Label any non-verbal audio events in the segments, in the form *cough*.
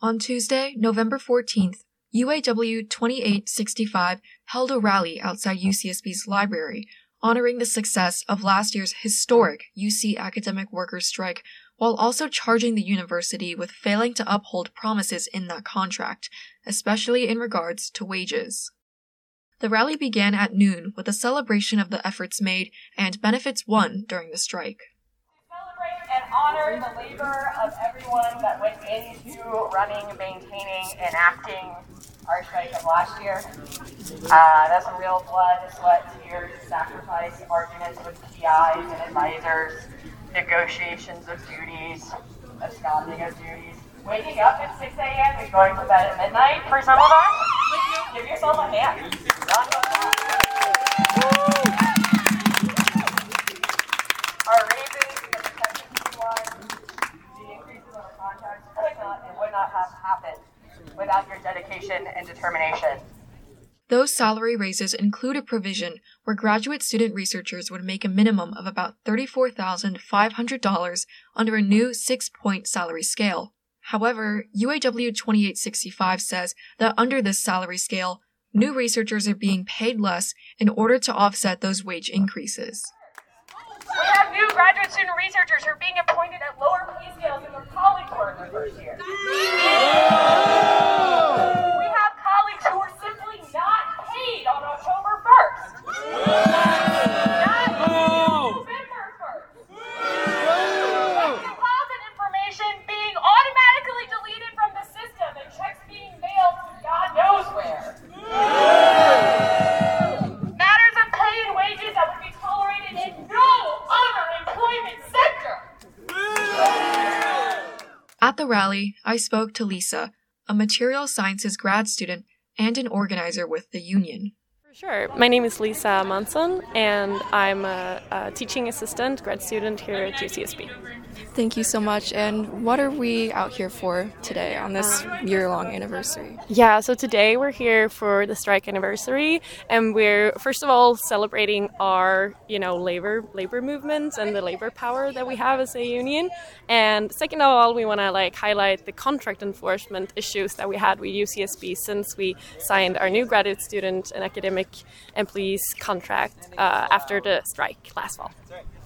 On Tuesday, November 14th, UAW 2865 held a rally outside UCSB's library, honoring the success of last year's historic UC academic workers strike while also charging the university with failing to uphold promises in that contract, especially in regards to wages. The rally began at noon with a celebration of the efforts made and benefits won during the strike. And honor the labor of everyone that went into running, maintaining, enacting our strike of last year. Uh, that's some real blood, sweat, tears, sacrifice, arguments with PIs and advisors, negotiations of duties, absconding of duties, waking up at 6 a.m. and going to bed at midnight for some of us. Give yourself a hand. Our raises, the protection the increases on our contracts could not and would not have happened without your dedication and determination. Those salary raises include a provision where graduate student researchers would make a minimum of about $34,500 under a new six point salary scale. However, UAW 2865 says that under this salary scale, new researchers are being paid less in order to offset those wage increases. We have new graduate student researchers who are being appointed at lower pay scales than their in their first year. We have colleagues who are simply not paid on October 1st. Not November 1st. Check deposit information being automatically deleted from the system and checks being mailed to God knows where. Matters of pay and wages that would be tolerated in no other employment sector. At the rally, I spoke to Lisa, a material sciences grad student and an organizer with the union. For sure. My name is Lisa Manson, and I'm a, a, teaching assistant grad student here at UCSB. Thank you so much. And what are we out here for today on this year long anniversary? Yeah, so today we're here for the strike anniversary, and we're first of all celebrating our, you know, labor labor movements and the labor power that we have as a union. And second of all, we want to like highlight the contract enforcement issues that we had with UCSB since we signed our new graduate student and academic employees contract uh, after the strike last fall.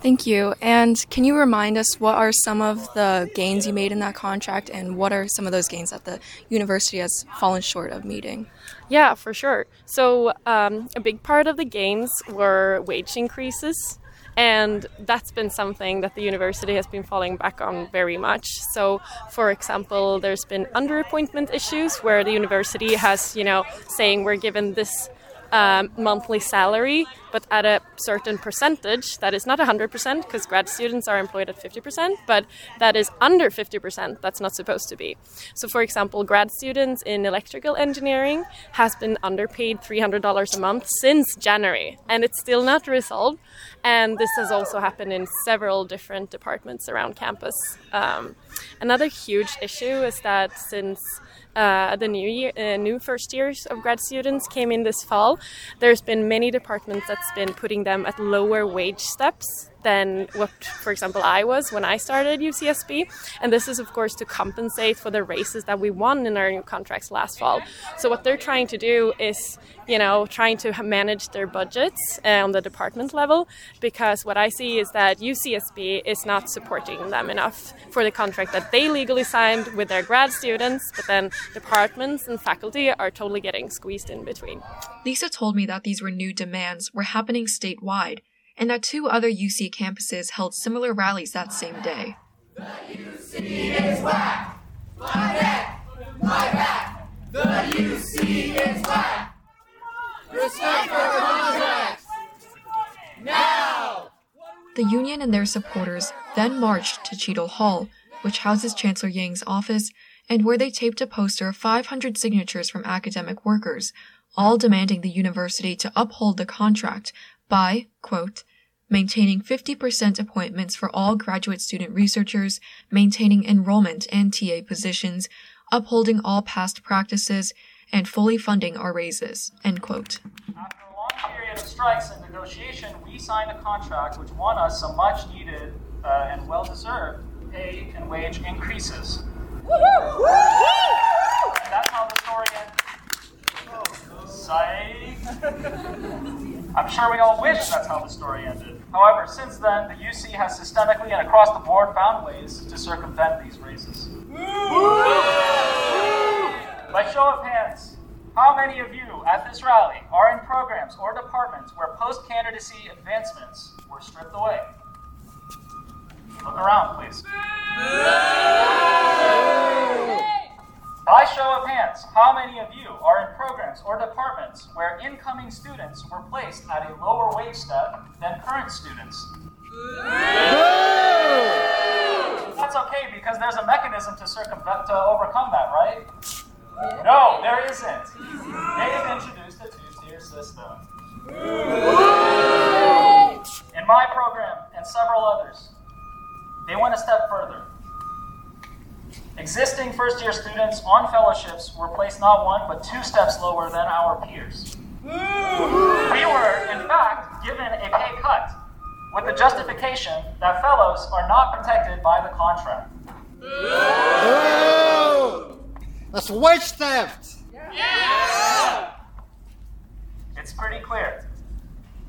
Thank you. And can you remind us what are some of the gains you made in that contract and what are some of those gains that the university has fallen short of meeting? Yeah, for sure. So, um, a big part of the gains were wage increases. And that's been something that the university has been falling back on very much. So, for example, there's been underappointment issues where the university has, you know, saying we're given this um, monthly salary, but at a certain percentage that is not 100% because grad students are employed at 50%, but that is under 50%. That's not supposed to be. So, for example, grad students in electrical engineering has been underpaid $300 a month since January, and it's still not resolved. And this has also happened in several different departments around campus. Um, another huge issue is that since uh, the new year, uh, new first years of grad students came in this fall. There's been many departments that's been putting them at lower wage steps than what, for example, I was when I started UCSB. And this is, of course, to compensate for the races that we won in our new contracts last fall. So what they're trying to do is, you know, trying to manage their budgets uh, on the department level, because what I see is that UCSB is not supporting them enough for the contract that they legally signed with their grad students, but then departments and faculty are totally getting squeezed in between. Lisa told me that these renewed demands were happening statewide and that two other UC campuses held similar rallies that same day. The UC is whack! My neck! My back! The UC is whack! Respect for contracts! Now! The union and their supporters then marched to Cheadle Hall, which houses Chancellor Yang's office, and where they taped a poster of 500 signatures from academic workers, all demanding the university to uphold the contract by, quote, maintaining 50% appointments for all graduate student researchers, maintaining enrollment and TA positions, upholding all past practices, and fully funding our raises. End quote. After a long period of strikes and negotiation, we signed a contract which won us some much needed uh, and well deserved pay and wage increases. Woo-hoo! Woo-hoo! *laughs* I'm sure we all wish that's how the story ended. However, since then, the UC has systemically and across the board found ways to circumvent these races. By show of hands, how many of you at this rally are in programs or departments where post candidacy advancements were stripped away? Look around, please. By show of hands, how many of you are in programs or departments where incoming students were placed at a lower wage step than current students? That's okay because there's a mechanism to circumvent to overcome that, right? No, there isn't. They've introduced a two-tier system. In my program and several others, they went a step further. Existing first year students on fellowships were placed not one but two steps lower than our peers. We were, in fact, given a pay cut with the justification that fellows are not protected by the contract. That's wage theft! It's pretty clear.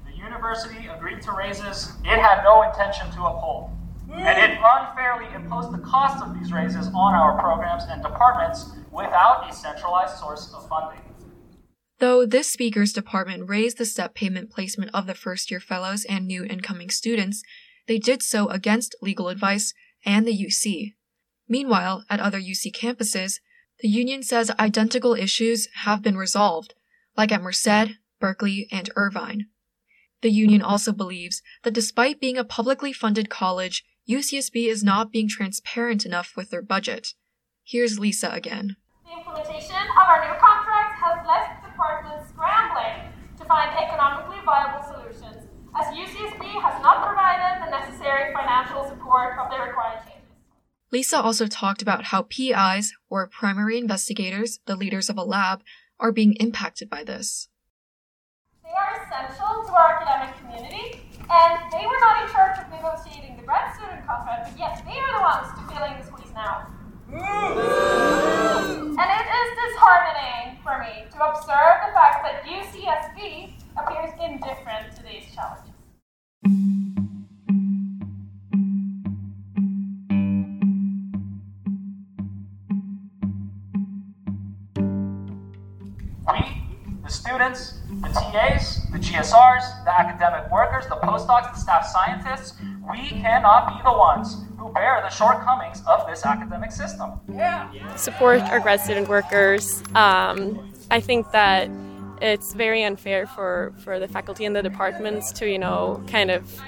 The university agreed to raises it had no intention to uphold. And it unfairly imposed the cost of these raises on our programs and departments without a centralized source of funding. Though this speaker's department raised the step payment placement of the first year fellows and new incoming students, they did so against legal advice and the UC. Meanwhile, at other UC campuses, the union says identical issues have been resolved, like at Merced, Berkeley, and Irvine. The union also believes that despite being a publicly funded college, UCSB is not being transparent enough with their budget. Here's Lisa again. The implementation of our new contracts has left departments scrambling to find economically viable solutions, as UCSB has not provided the necessary financial support of the required changes. Lisa also talked about how PIs, or primary investigators, the leaders of a lab, are being impacted by this. They are essential to our academic community, and they were not in charge of negotiating the grad student contract, but yet they are the ones to feeling the squeeze now. And it is disheartening for me to observe the fact that UCSB appears indifferent to these challenges. We, the students, the TAs, the GSRs, the academic workers, the postdocs, the staff scientists, we cannot be the ones who bear the shortcomings of this academic system. Yeah. Support our grad student workers. Um, I think that it's very unfair for, for the faculty and the departments to, you know, kind of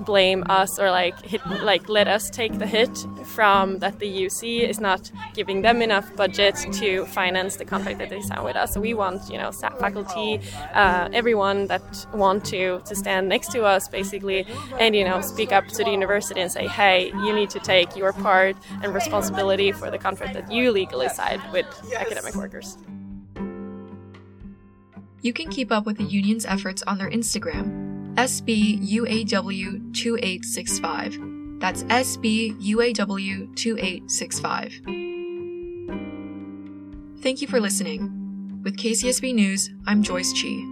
blame us or like hit, like let us take the hit from that the UC is not giving them enough budget to finance the contract that they sign with us. So we want, you know, faculty, uh, everyone that want to to stand next to us basically, and you know, speak up to the university and say, hey, you need to take your part and responsibility for the contract that you legally signed with academic workers. You can keep up with the union's efforts on their Instagram, SBUAW2865. That's SBUAW2865. Thank you for listening. With KCSB News, I'm Joyce Chi.